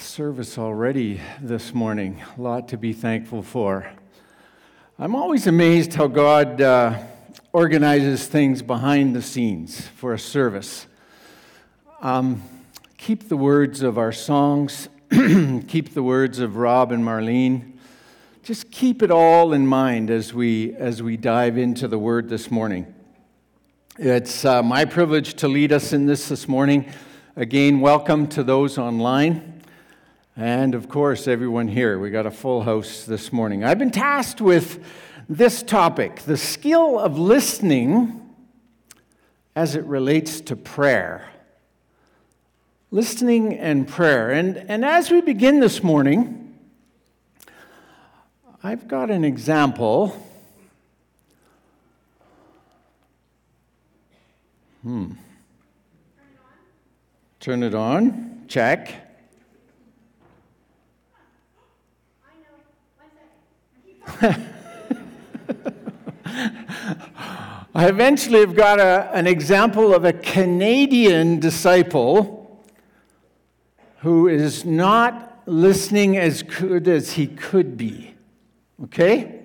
service already this morning. A lot to be thankful for. I'm always amazed how God uh, organizes things behind the scenes for a service. Um, keep the words of our songs, keep the words of Rob and Marlene. Just keep it all in mind as we, as we dive into the word this morning. It's uh, my privilege to lead us in this this morning. Again, welcome to those online. And of course, everyone here. We got a full house this morning. I've been tasked with this topic the skill of listening as it relates to prayer. Listening and prayer. And, and as we begin this morning, I've got an example. Hmm. Turn it on. Check. I eventually have got a, an example of a Canadian disciple who is not listening as good as he could be. Okay?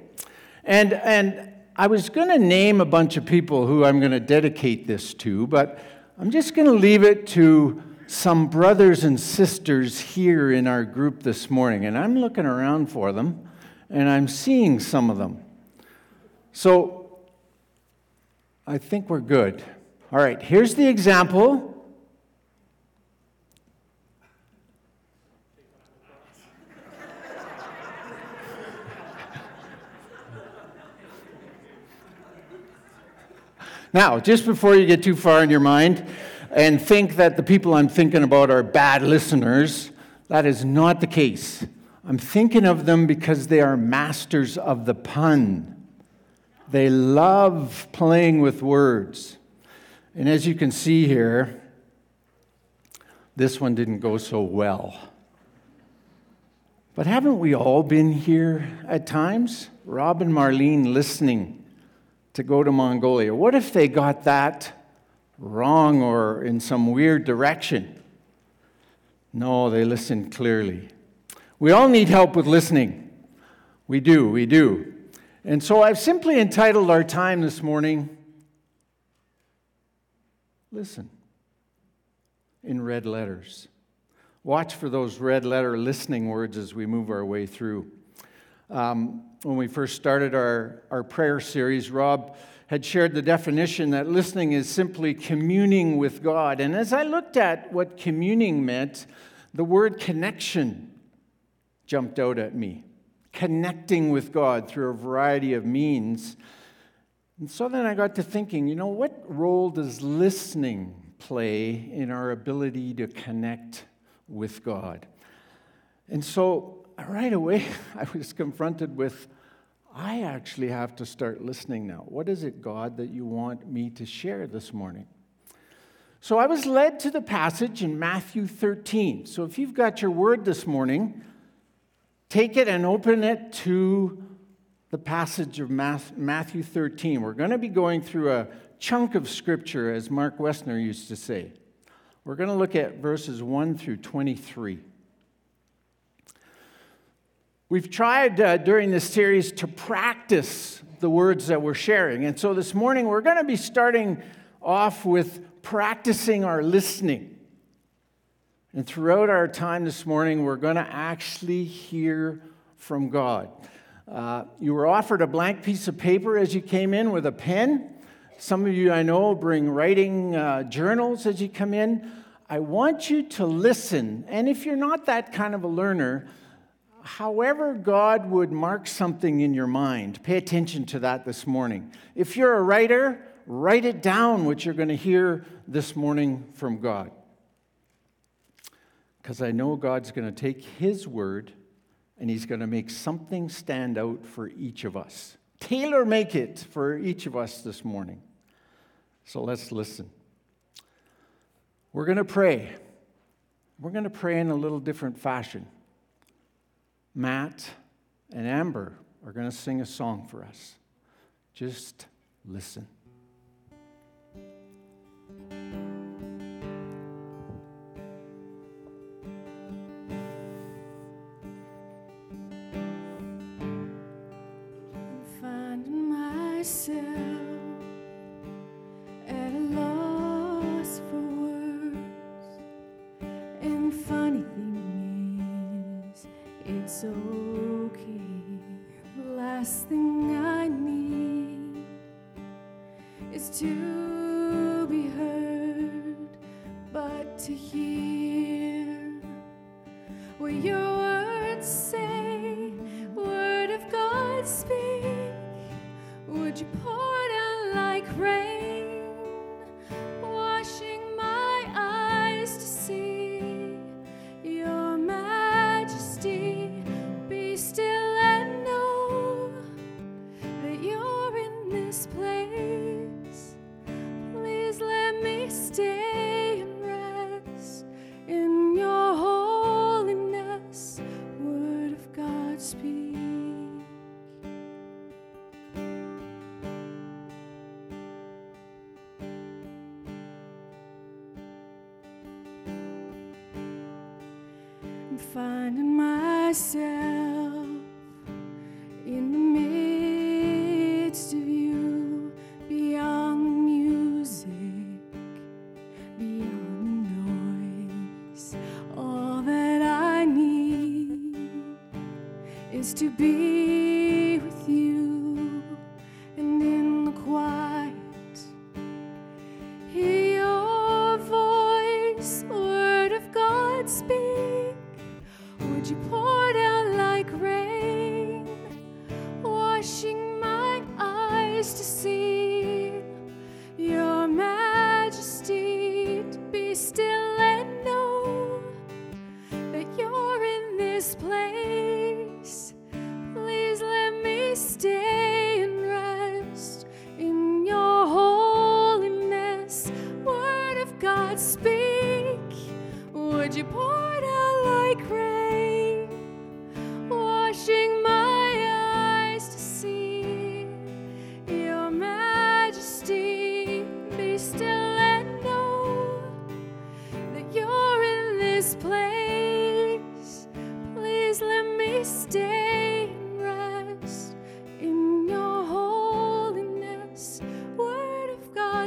And, and I was going to name a bunch of people who I'm going to dedicate this to, but I'm just going to leave it to some brothers and sisters here in our group this morning. And I'm looking around for them, and I'm seeing some of them. So I think we're good. All right, here's the example. Now, just before you get too far in your mind and think that the people I'm thinking about are bad listeners, that is not the case. I'm thinking of them because they are masters of the pun. They love playing with words. And as you can see here, this one didn't go so well. But haven't we all been here at times? Rob and Marlene listening to go to Mongolia. What if they got that wrong or in some weird direction? No, they listened clearly. We all need help with listening. We do, we do. And so I've simply entitled our time this morning, Listen, in red letters. Watch for those red letter listening words as we move our way through. Um, when we first started our, our prayer series, Rob had shared the definition that listening is simply communing with God. And as I looked at what communing meant, the word connection jumped out at me. Connecting with God through a variety of means. And so then I got to thinking, you know, what role does listening play in our ability to connect with God? And so right away, I was confronted with I actually have to start listening now. What is it, God, that you want me to share this morning? So I was led to the passage in Matthew 13. So if you've got your word this morning, take it and open it to the passage of Matthew 13. We're going to be going through a chunk of scripture, as Mark Westner used to say. We're going to look at verses 1 through 23. We've tried uh, during this series to practice the words that we're sharing. And so this morning we're going to be starting off with practicing our listening. And throughout our time this morning, we're going to actually hear from God. Uh, you were offered a blank piece of paper as you came in with a pen. Some of you I know bring writing uh, journals as you come in. I want you to listen. And if you're not that kind of a learner, however God would mark something in your mind, pay attention to that this morning. If you're a writer, write it down what you're going to hear this morning from God. Because I know God's going to take His word and He's going to make something stand out for each of us. Tailor make it for each of us this morning. So let's listen. We're going to pray. We're going to pray in a little different fashion. Matt and Amber are going to sing a song for us. Just listen. at a loss for words. And funny thing is, it's okay. The last thing I need is to be heard, but to hear where you. To be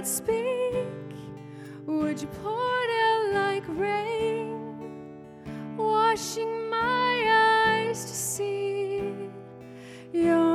speak. Would you pour down like rain, washing my eyes to see your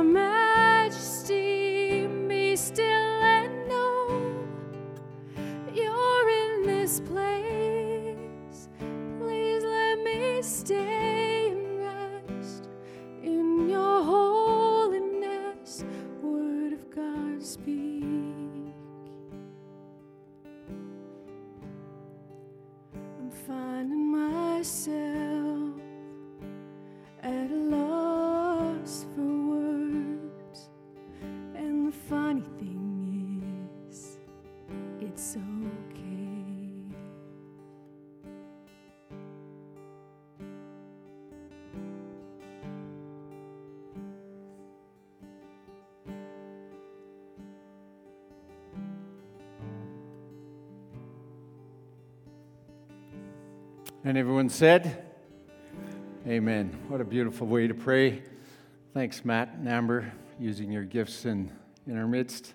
And everyone said, Amen. What a beautiful way to pray. Thanks, Matt and Amber, using your gifts in, in our midst.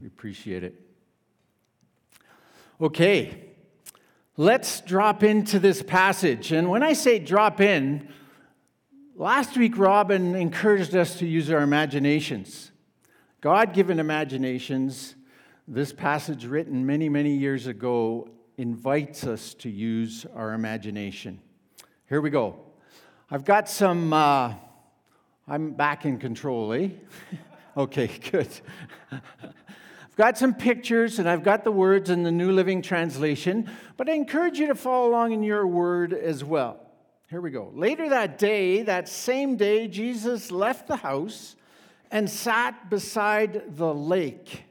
We appreciate it. Okay, let's drop into this passage. And when I say drop in, last week Robin encouraged us to use our imaginations. God given imaginations, this passage written many, many years ago invites us to use our imagination. Here we go. I've got some, uh, I'm back in control, eh? okay, good. I've got some pictures and I've got the words in the New Living Translation, but I encourage you to follow along in your word as well. Here we go. Later that day, that same day, Jesus left the house and sat beside the lake.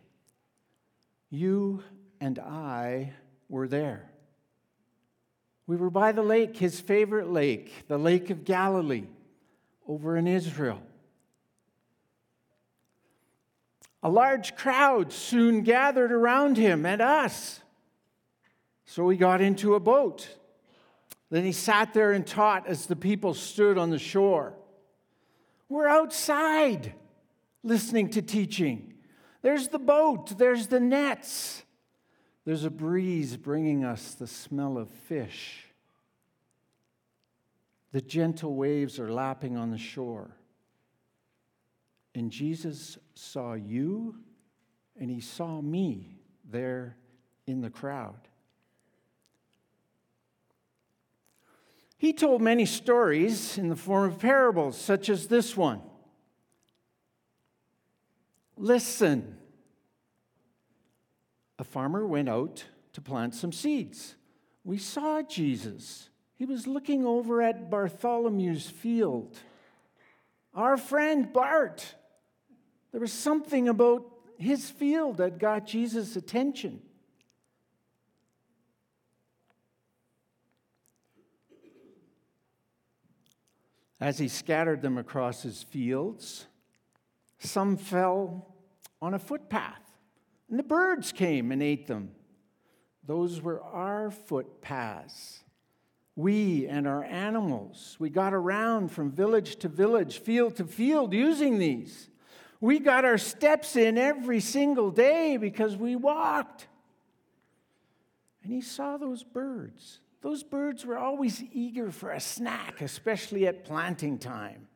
You and I were there. We were by the lake, his favorite lake, the Lake of Galilee, over in Israel. A large crowd soon gathered around him and us. So he got into a boat. Then he sat there and taught as the people stood on the shore. We're outside listening to teaching. There's the boat, there's the nets, there's a breeze bringing us the smell of fish. The gentle waves are lapping on the shore. And Jesus saw you and he saw me there in the crowd. He told many stories in the form of parables, such as this one. Listen. A farmer went out to plant some seeds. We saw Jesus. He was looking over at Bartholomew's field. Our friend Bart. There was something about his field that got Jesus' attention. As he scattered them across his fields, some fell on a footpath, and the birds came and ate them. Those were our footpaths. We and our animals, we got around from village to village, field to field using these. We got our steps in every single day because we walked. And he saw those birds. Those birds were always eager for a snack, especially at planting time.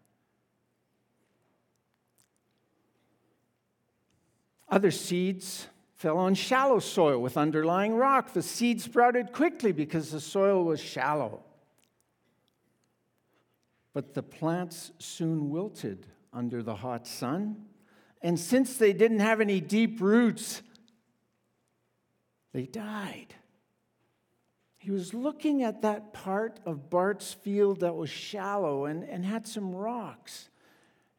Other seeds fell on shallow soil with underlying rock. The seed sprouted quickly because the soil was shallow. But the plants soon wilted under the hot sun. And since they didn't have any deep roots, they died. He was looking at that part of Bart's field that was shallow and, and had some rocks.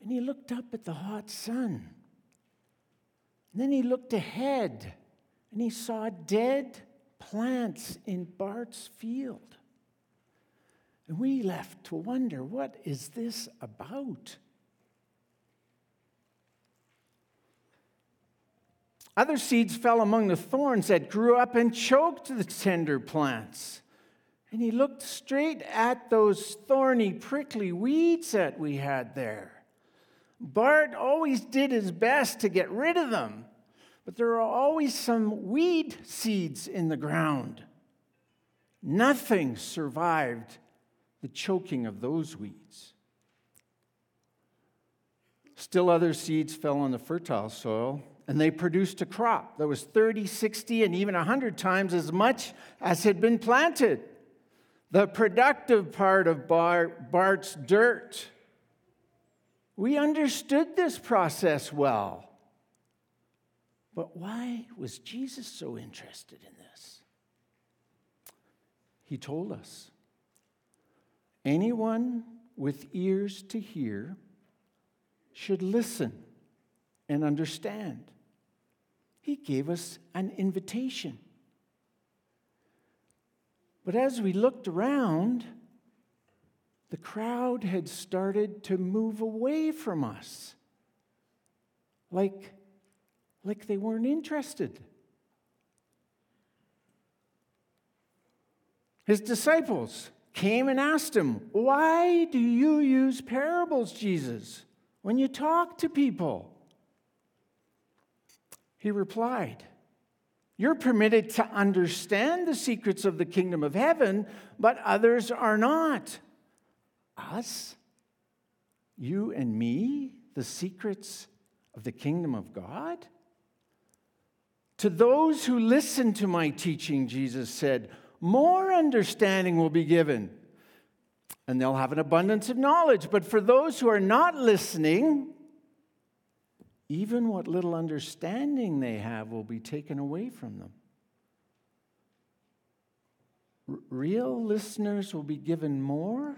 And he looked up at the hot sun. And then he looked ahead and he saw dead plants in Bart's field. And we left to wonder what is this about? Other seeds fell among the thorns that grew up and choked the tender plants. And he looked straight at those thorny, prickly weeds that we had there. Bart always did his best to get rid of them, but there are always some weed seeds in the ground. Nothing survived the choking of those weeds. Still, other seeds fell on the fertile soil and they produced a crop that was 30, 60, and even 100 times as much as had been planted. The productive part of Bart's dirt. We understood this process well. But why was Jesus so interested in this? He told us anyone with ears to hear should listen and understand. He gave us an invitation. But as we looked around, the crowd had started to move away from us, like, like they weren't interested. His disciples came and asked him, Why do you use parables, Jesus, when you talk to people? He replied, You're permitted to understand the secrets of the kingdom of heaven, but others are not. Us? You and me? The secrets of the kingdom of God? To those who listen to my teaching, Jesus said, more understanding will be given, and they'll have an abundance of knowledge. But for those who are not listening, even what little understanding they have will be taken away from them. R- real listeners will be given more,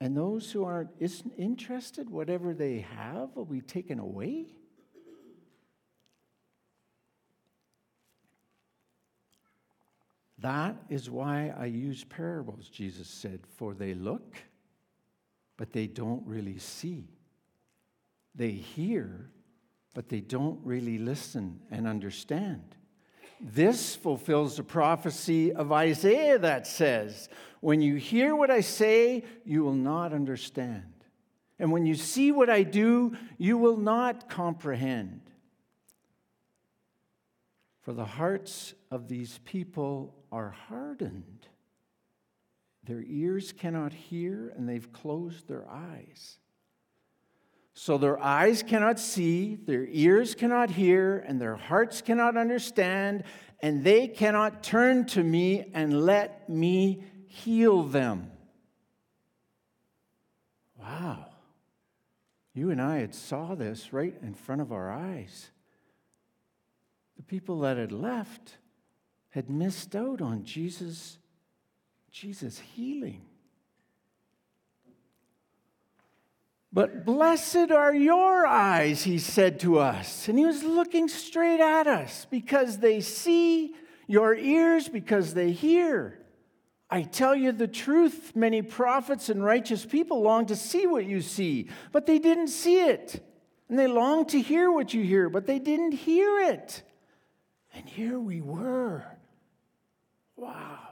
and those who aren't interested, whatever they have, will be taken away. That is why I use parables, Jesus said, for they look, but they don't really see. They hear, but they don't really listen and understand. This fulfills the prophecy of Isaiah that says, When you hear what I say, you will not understand. And when you see what I do, you will not comprehend. For the hearts of these people are hardened. Their ears cannot hear, and they've closed their eyes. So their eyes cannot see, their ears cannot hear, and their hearts cannot understand, and they cannot turn to me and let me heal them. Wow. You and I had saw this right in front of our eyes. The people that had left had missed out on Jesus Jesus healing. But blessed are your eyes, he said to us. And he was looking straight at us because they see, your ears because they hear. I tell you the truth, many prophets and righteous people long to see what you see, but they didn't see it. And they long to hear what you hear, but they didn't hear it. And here we were. Wow.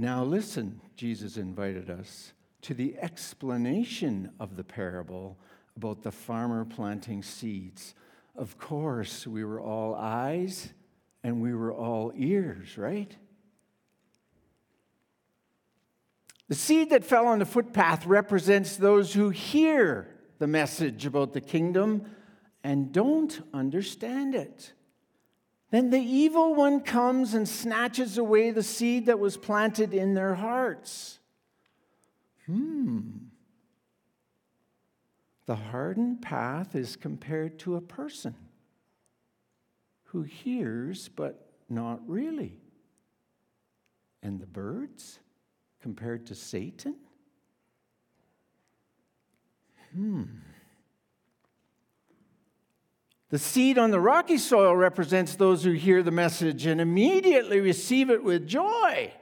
Now, listen, Jesus invited us to the explanation of the parable about the farmer planting seeds. Of course, we were all eyes and we were all ears, right? The seed that fell on the footpath represents those who hear the message about the kingdom and don't understand it. Then the evil one comes and snatches away the seed that was planted in their hearts. Hmm. The hardened path is compared to a person who hears but not really. And the birds compared to Satan? Hmm. The seed on the rocky soil represents those who hear the message and immediately receive it with joy.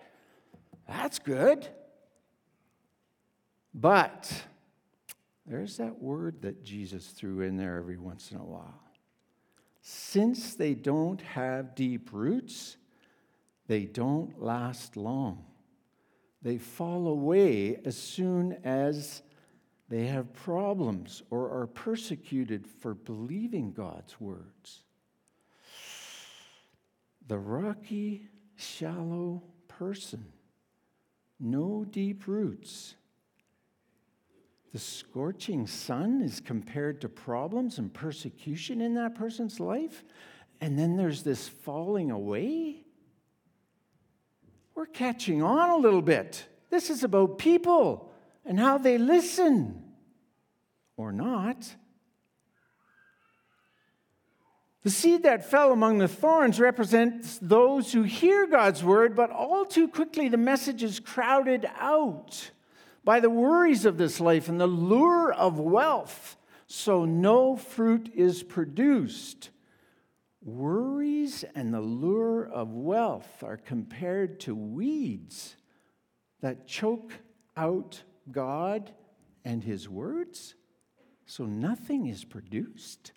That's good. But there's that word that Jesus threw in there every once in a while. Since they don't have deep roots, they don't last long. They fall away as soon as they have problems or are persecuted for believing God's words. The rocky, shallow person, no deep roots. The scorching sun is compared to problems and persecution in that person's life. And then there's this falling away. We're catching on a little bit. This is about people and how they listen or not. The seed that fell among the thorns represents those who hear God's word, but all too quickly the message is crowded out by the worries of this life and the lure of wealth, so no fruit is produced. Worries and the lure of wealth are compared to weeds that choke out God and His words, so nothing is produced.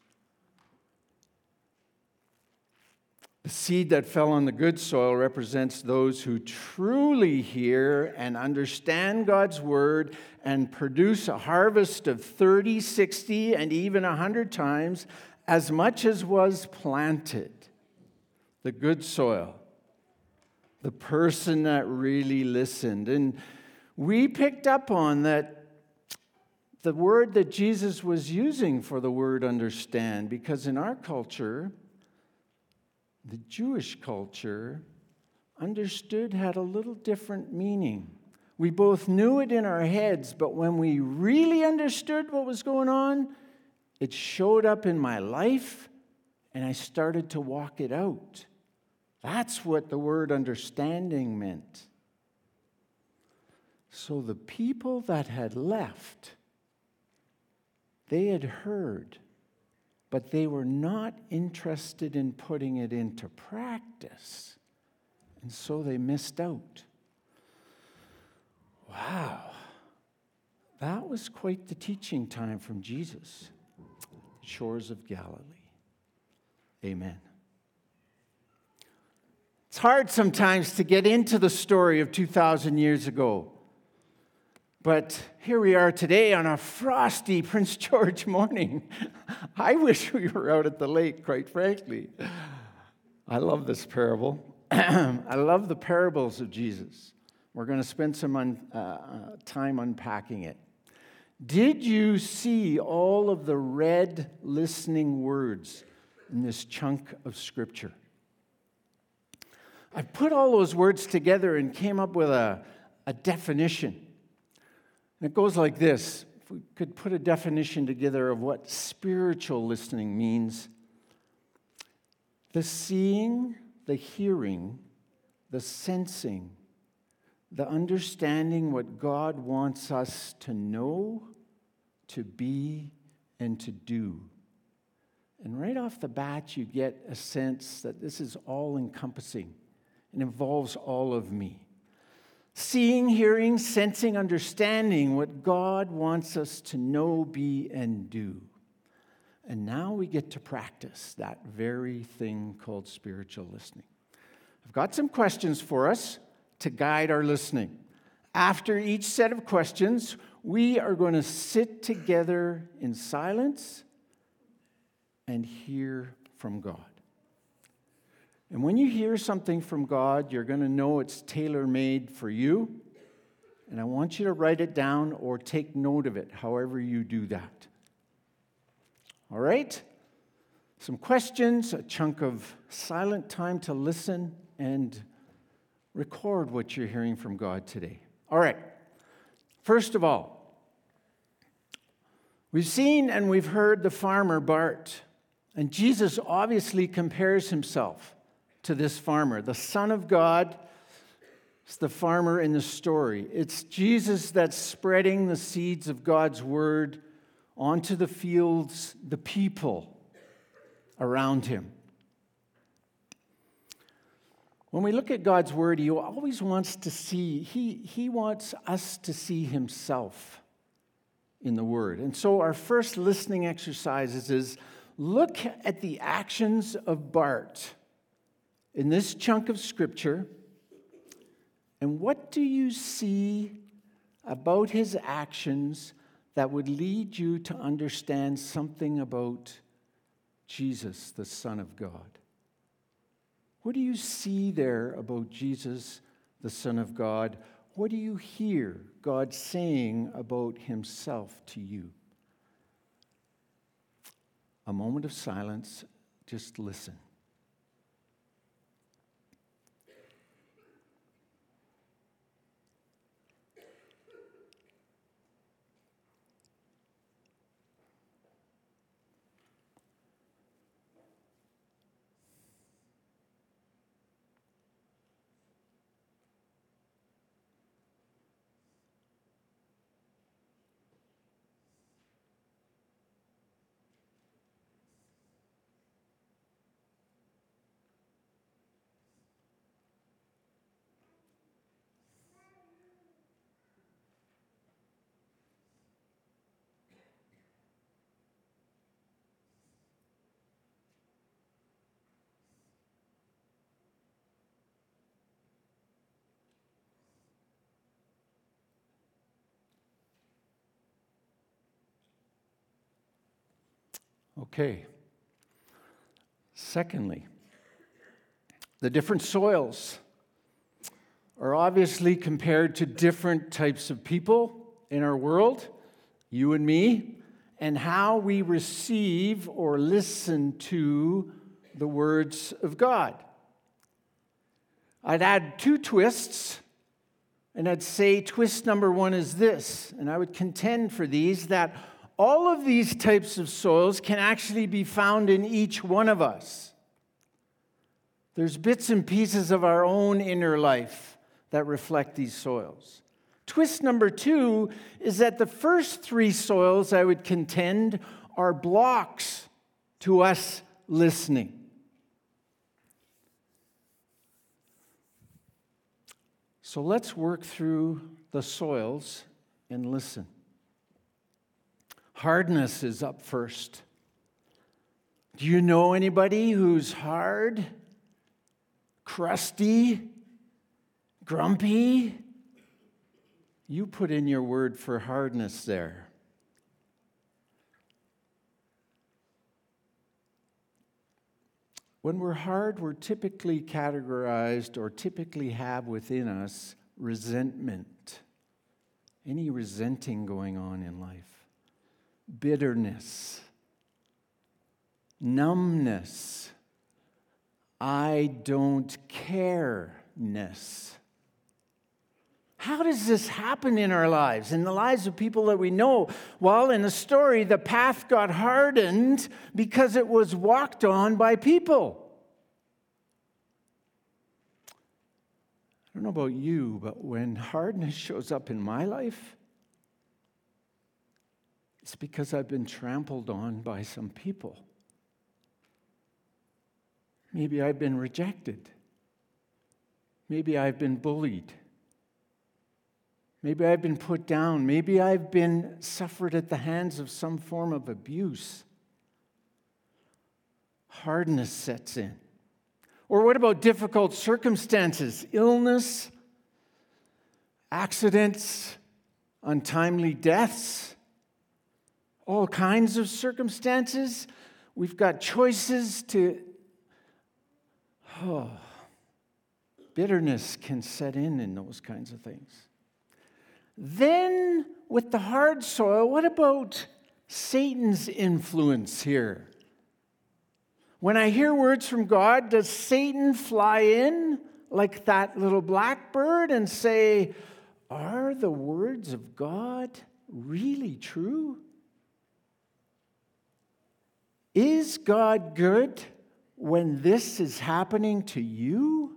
The seed that fell on the good soil represents those who truly hear and understand God's word and produce a harvest of 30, 60, and even 100 times as much as was planted. The good soil, the person that really listened. And we picked up on that the word that Jesus was using for the word understand, because in our culture, the Jewish culture, understood had a little different meaning. We both knew it in our heads, but when we really understood what was going on, it showed up in my life and I started to walk it out. That's what the word understanding meant. So the people that had left, they had heard, but they were not interested in putting it into practice. And so they missed out. Wow. That was quite the teaching time from Jesus. the Shores of Galilee. Amen. It's hard sometimes to get into the story of 2,000 years ago. But here we are today on a frosty Prince George morning. I wish we were out at the lake, quite frankly. I love this parable. I love the parables of Jesus. We're going to spend some un, uh, uh, time unpacking it. Did you see all of the red listening words in this chunk of scripture? I put all those words together and came up with a, a definition. And it goes like this if we could put a definition together of what spiritual listening means the seeing, the hearing, the sensing, the understanding what God wants us to know, to be, and to do. And right off the bat, you get a sense that this is all encompassing and involves all of me. Seeing, hearing, sensing, understanding what God wants us to know, be, and do. And now we get to practice that very thing called spiritual listening. I've got some questions for us to guide our listening. After each set of questions, we are going to sit together in silence and hear from God. And when you hear something from God, you're going to know it's tailor made for you. And I want you to write it down or take note of it, however you do that. All right? Some questions, a chunk of silent time to listen and record what you're hearing from God today. All right. First of all, we've seen and we've heard the farmer Bart, and Jesus obviously compares himself to this farmer. The Son of God is the farmer in the story. It's Jesus that's spreading the seeds of God's word onto the fields, the people around him. When we look at God's word, he always wants to see, he, he wants us to see himself in the word. And so our first listening exercises is look at the actions of Bart in this chunk of scripture, and what do you see about his actions that would lead you to understand something about Jesus, the Son of God? What do you see there about Jesus, the Son of God? What do you hear God saying about himself to you? A moment of silence, just listen. Okay. Secondly, the different soils are obviously compared to different types of people in our world, you and me, and how we receive or listen to the words of God. I'd add two twists, and I'd say twist number one is this, and I would contend for these that all of these types of soils can actually be found in each one of us. There's bits and pieces of our own inner life that reflect these soils. Twist number two is that the first three soils, I would contend, are blocks to us listening. So let's work through the soils and listen. Hardness is up first. Do you know anybody who's hard, crusty, grumpy? You put in your word for hardness there. When we're hard, we're typically categorized or typically have within us resentment. Any resenting going on in life, bitterness, numbness, I don't care ness. How does this happen in our lives, in the lives of people that we know? Well, in the story, the path got hardened because it was walked on by people. I don't know about you, but when hardness shows up in my life, it's because I've been trampled on by some people. Maybe I've been rejected. Maybe I've been bullied. Maybe I've been put down. Maybe I've been suffered at the hands of some form of abuse. Hardness sets in. Or what about difficult circumstances? Illness, accidents, untimely deaths, all kinds of circumstances. We've got choices to. Oh, bitterness can set in in those kinds of things. Then, with the hard soil, what about Satan's influence here? When I hear words from God, does Satan fly in like that little blackbird and say, Are the words of God really true? Is God good when this is happening to you?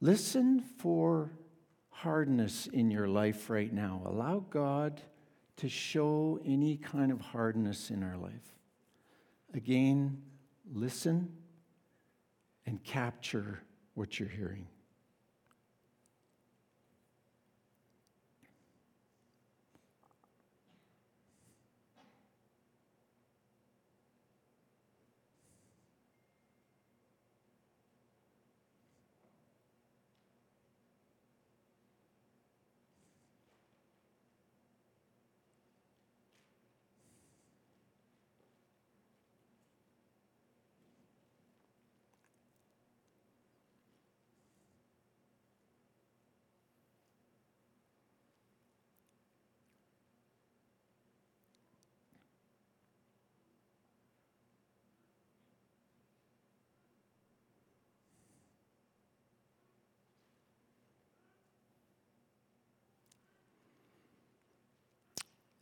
Listen for hardness in your life right now. Allow God to show any kind of hardness in our life. Again, listen and capture what you're hearing.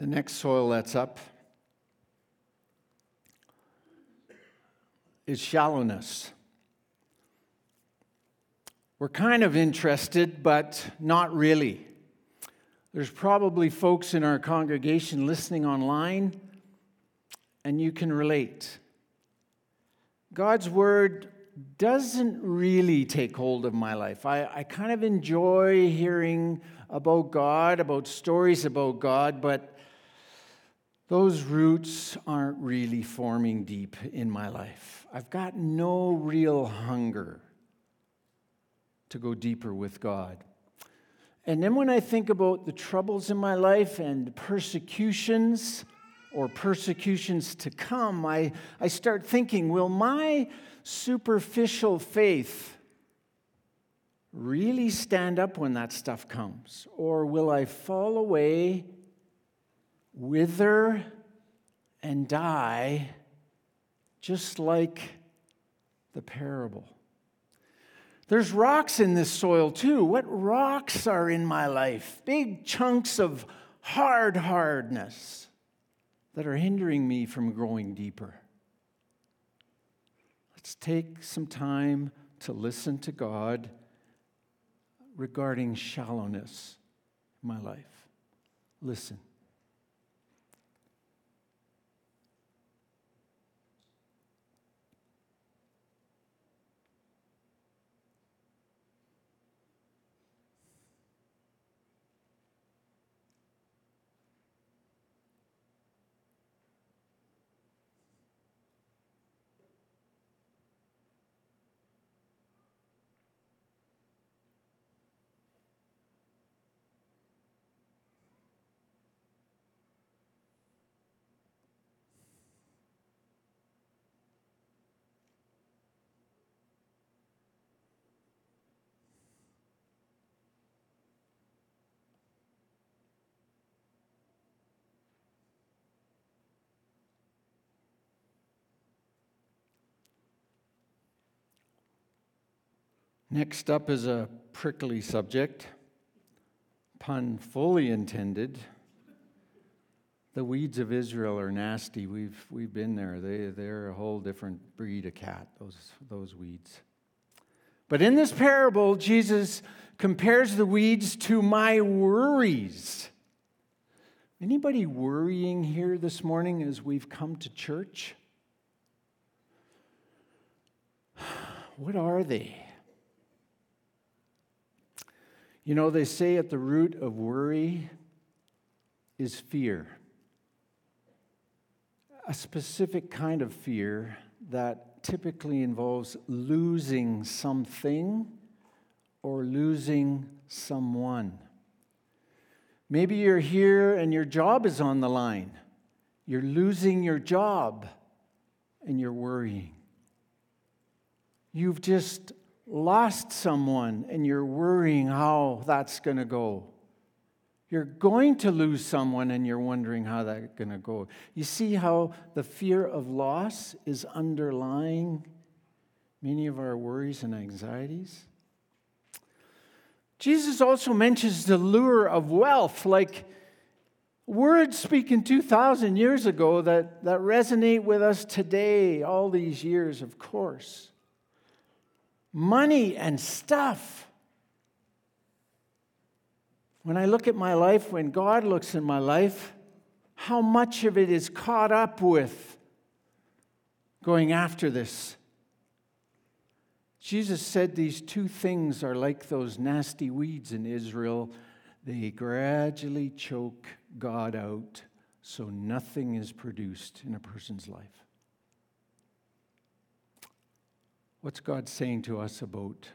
The next soil that's up is shallowness. We're kind of interested, but not really. There's probably folks in our congregation listening online, and you can relate. God's word doesn't really take hold of my life. I, I kind of enjoy hearing about God, about stories about God, but those roots aren't really forming deep in my life. I've got no real hunger to go deeper with God. And then when I think about the troubles in my life and persecutions or persecutions to come, I, I start thinking will my superficial faith really stand up when that stuff comes? Or will I fall away wither and die just like the parable. There's rocks in this soil too. What rocks are in my life? Big chunks of hard hardness that are hindering me from growing deeper. Let's take some time to listen to God regarding shallowness in my life. Listen. Next up is a prickly subject, pun fully intended. The weeds of Israel are nasty. We've, we've been there. They, they're a whole different breed of cat, those, those weeds. But in this parable, Jesus compares the weeds to my worries. Anybody worrying here this morning as we've come to church? What are they? You know, they say at the root of worry is fear. A specific kind of fear that typically involves losing something or losing someone. Maybe you're here and your job is on the line. You're losing your job and you're worrying. You've just lost someone and you're worrying how that's going to go. You're going to lose someone and you're wondering how that's going to go. You see how the fear of loss is underlying many of our worries and anxieties? Jesus also mentions the lure of wealth, like words spoken 2,000 years ago that, that resonate with us today, all these years, of course money and stuff. When I look at my life, when God looks in my life, how much of it is caught up with going after this? Jesus said these two things are like those nasty weeds in Israel. They gradually choke God out so nothing is produced in a person's life. What's God saying to us about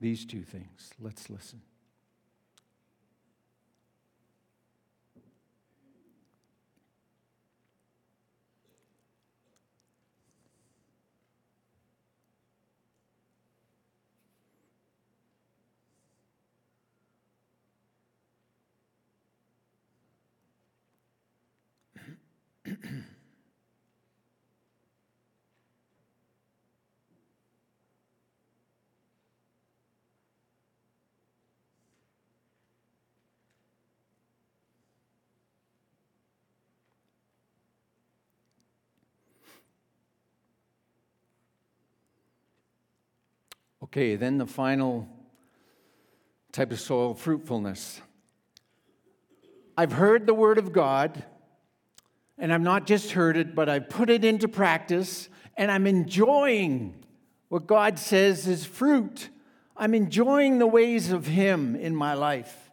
these two things? Let's listen. Okay, then the final type of soil fruitfulness. I've heard the word of God, and I've not just heard it, but I've put it into practice, and I'm enjoying what God says is fruit. I'm enjoying the ways of Him in my life.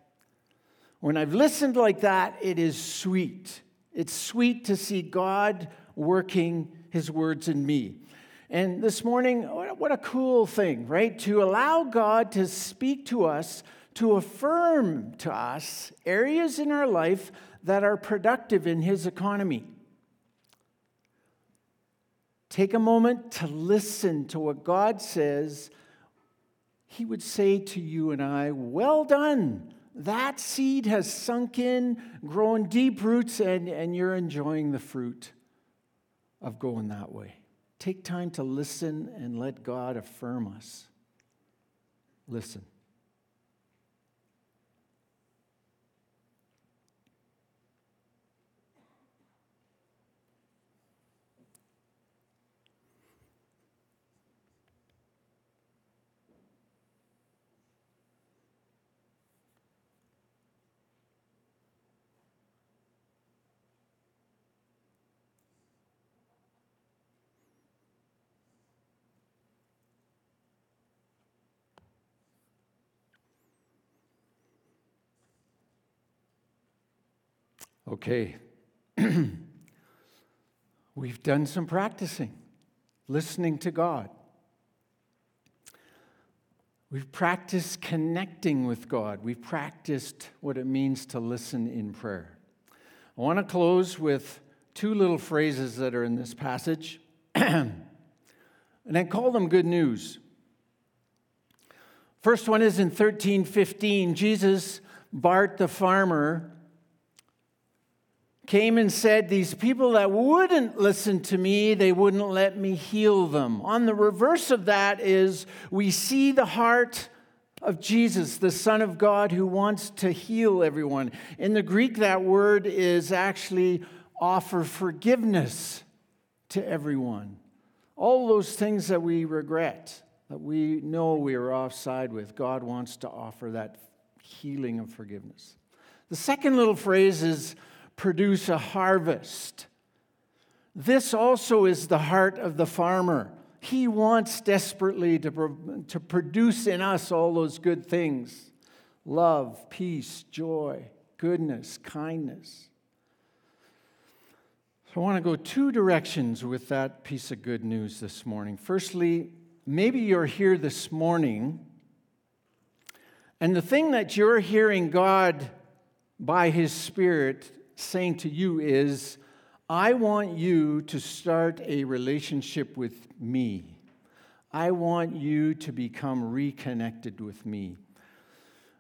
When I've listened like that, it is sweet. It's sweet to see God working His words in me. And this morning, what a cool thing, right? To allow God to speak to us, to affirm to us areas in our life that are productive in His economy. Take a moment to listen to what God says. He would say to you and I, Well done. That seed has sunk in, grown deep roots, and, and you're enjoying the fruit of going that way. Take time to listen and let God affirm us. Listen. Okay. We've done some practicing, listening to God. We've practiced connecting with God. We've practiced what it means to listen in prayer. I want to close with two little phrases that are in this passage, and I call them good news. First one is in 1315. Jesus, Bart the farmer, came and said, These people that wouldn't listen to me, they wouldn't let me heal them. On the reverse of that is we see the heart of Jesus, the Son of God, who wants to heal everyone. In the Greek, that word is actually offer forgiveness to everyone. All those things that we regret, that we know we are offside with, God wants to offer that healing of forgiveness. The second little phrase is produce a harvest. This also is the heart of the farmer. He wants desperately to, to produce in us all those good things love, peace, joy, goodness, kindness. So I want to go two directions with that piece of good news this morning. Firstly, maybe you're here this morning, and the thing that you're hearing God by His Spirit saying to you is, I want you to start a relationship with me. I want you to become reconnected with me.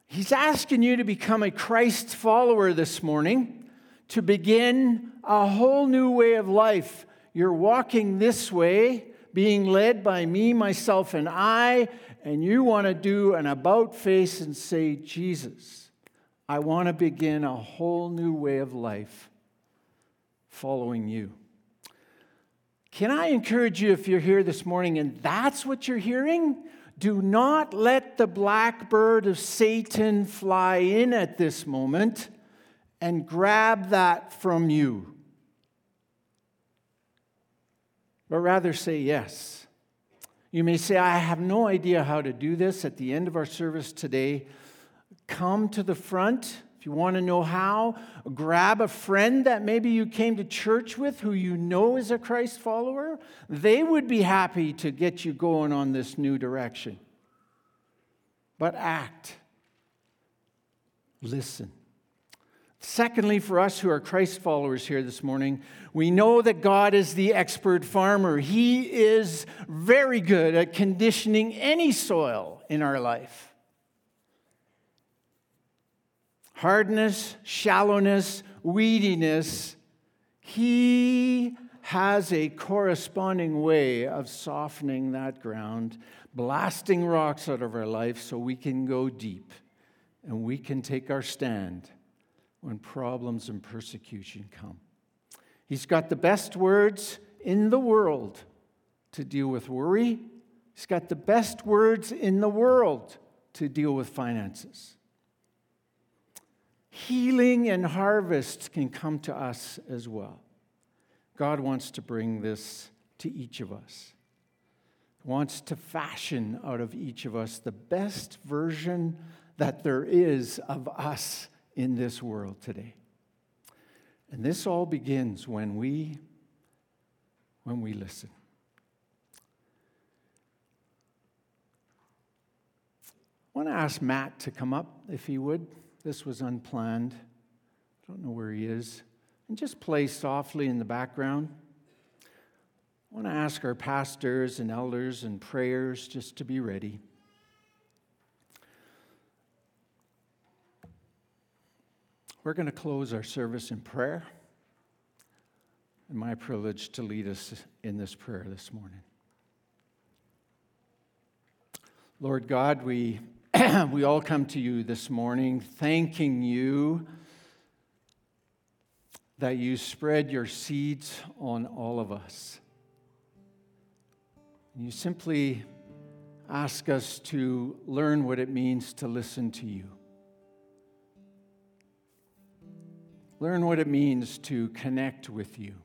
He's asking you to become a Christ follower this morning, to begin a whole new way of life. You're walking this way, being led by me, myself, and I, and you want to do an about face and say, Jesus, I want to begin a whole new way of life following you. Can I encourage you, if you're here this morning and that's what you're hearing, do not let the blackbird of Satan fly in at this moment and grab that from you. But rather say yes. You may say, I have no idea how to do this at the end of our service today. Come to the front if you want to know how, grab a friend that maybe you came to church with who you know is a Christ follower. They would be happy to get you going on this new direction. But act, listen. Secondly, for us who are Christ followers here this morning, we know that God is the expert farmer. He is very good at conditioning any soil in our life hardness, shallowness, weediness, he has a corresponding way of softening that ground, blasting rocks out of our life so we can go deep and we can take our stand when problems and persecution come. He's got the best words in the world to deal with worry. He's got the best words in the world to deal with finances. Healing and harvest can come to us as well. God wants to bring this to each of us. He wants to fashion out of each of us the best version that there is of us in this world today. And this all begins when we when we listen. I want to ask Matt to come up if he would. This was unplanned. I don't know where he is. And just play softly in the background. I want to ask our pastors and elders and prayers just to be ready. We're going to close our service in prayer. And my privilege to lead us in this prayer this morning. Lord God, we we all come to you this morning thanking you that you spread your seeds on all of us. You simply ask us to learn what it means to listen to you. Learn what it means to connect with you.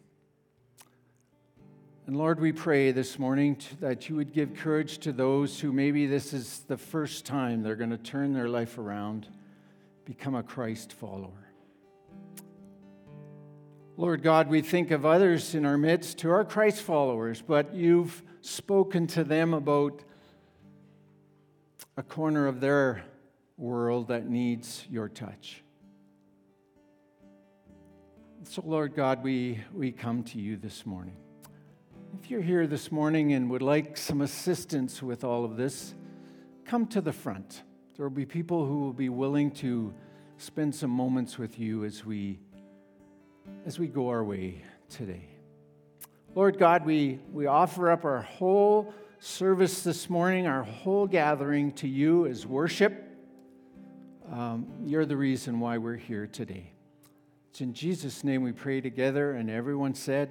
And Lord, we pray this morning that you would give courage to those who maybe this is the first time they're going to turn their life around, become a Christ follower. Lord God, we think of others in our midst who are Christ followers, but you've spoken to them about a corner of their world that needs your touch. So, Lord God, we, we come to you this morning. If you're here this morning and would like some assistance with all of this, come to the front. There will be people who will be willing to spend some moments with you as we as we go our way today. Lord God, we, we offer up our whole service this morning, our whole gathering to you as worship. Um, you're the reason why we're here today. It's in Jesus' name we pray together, and everyone said,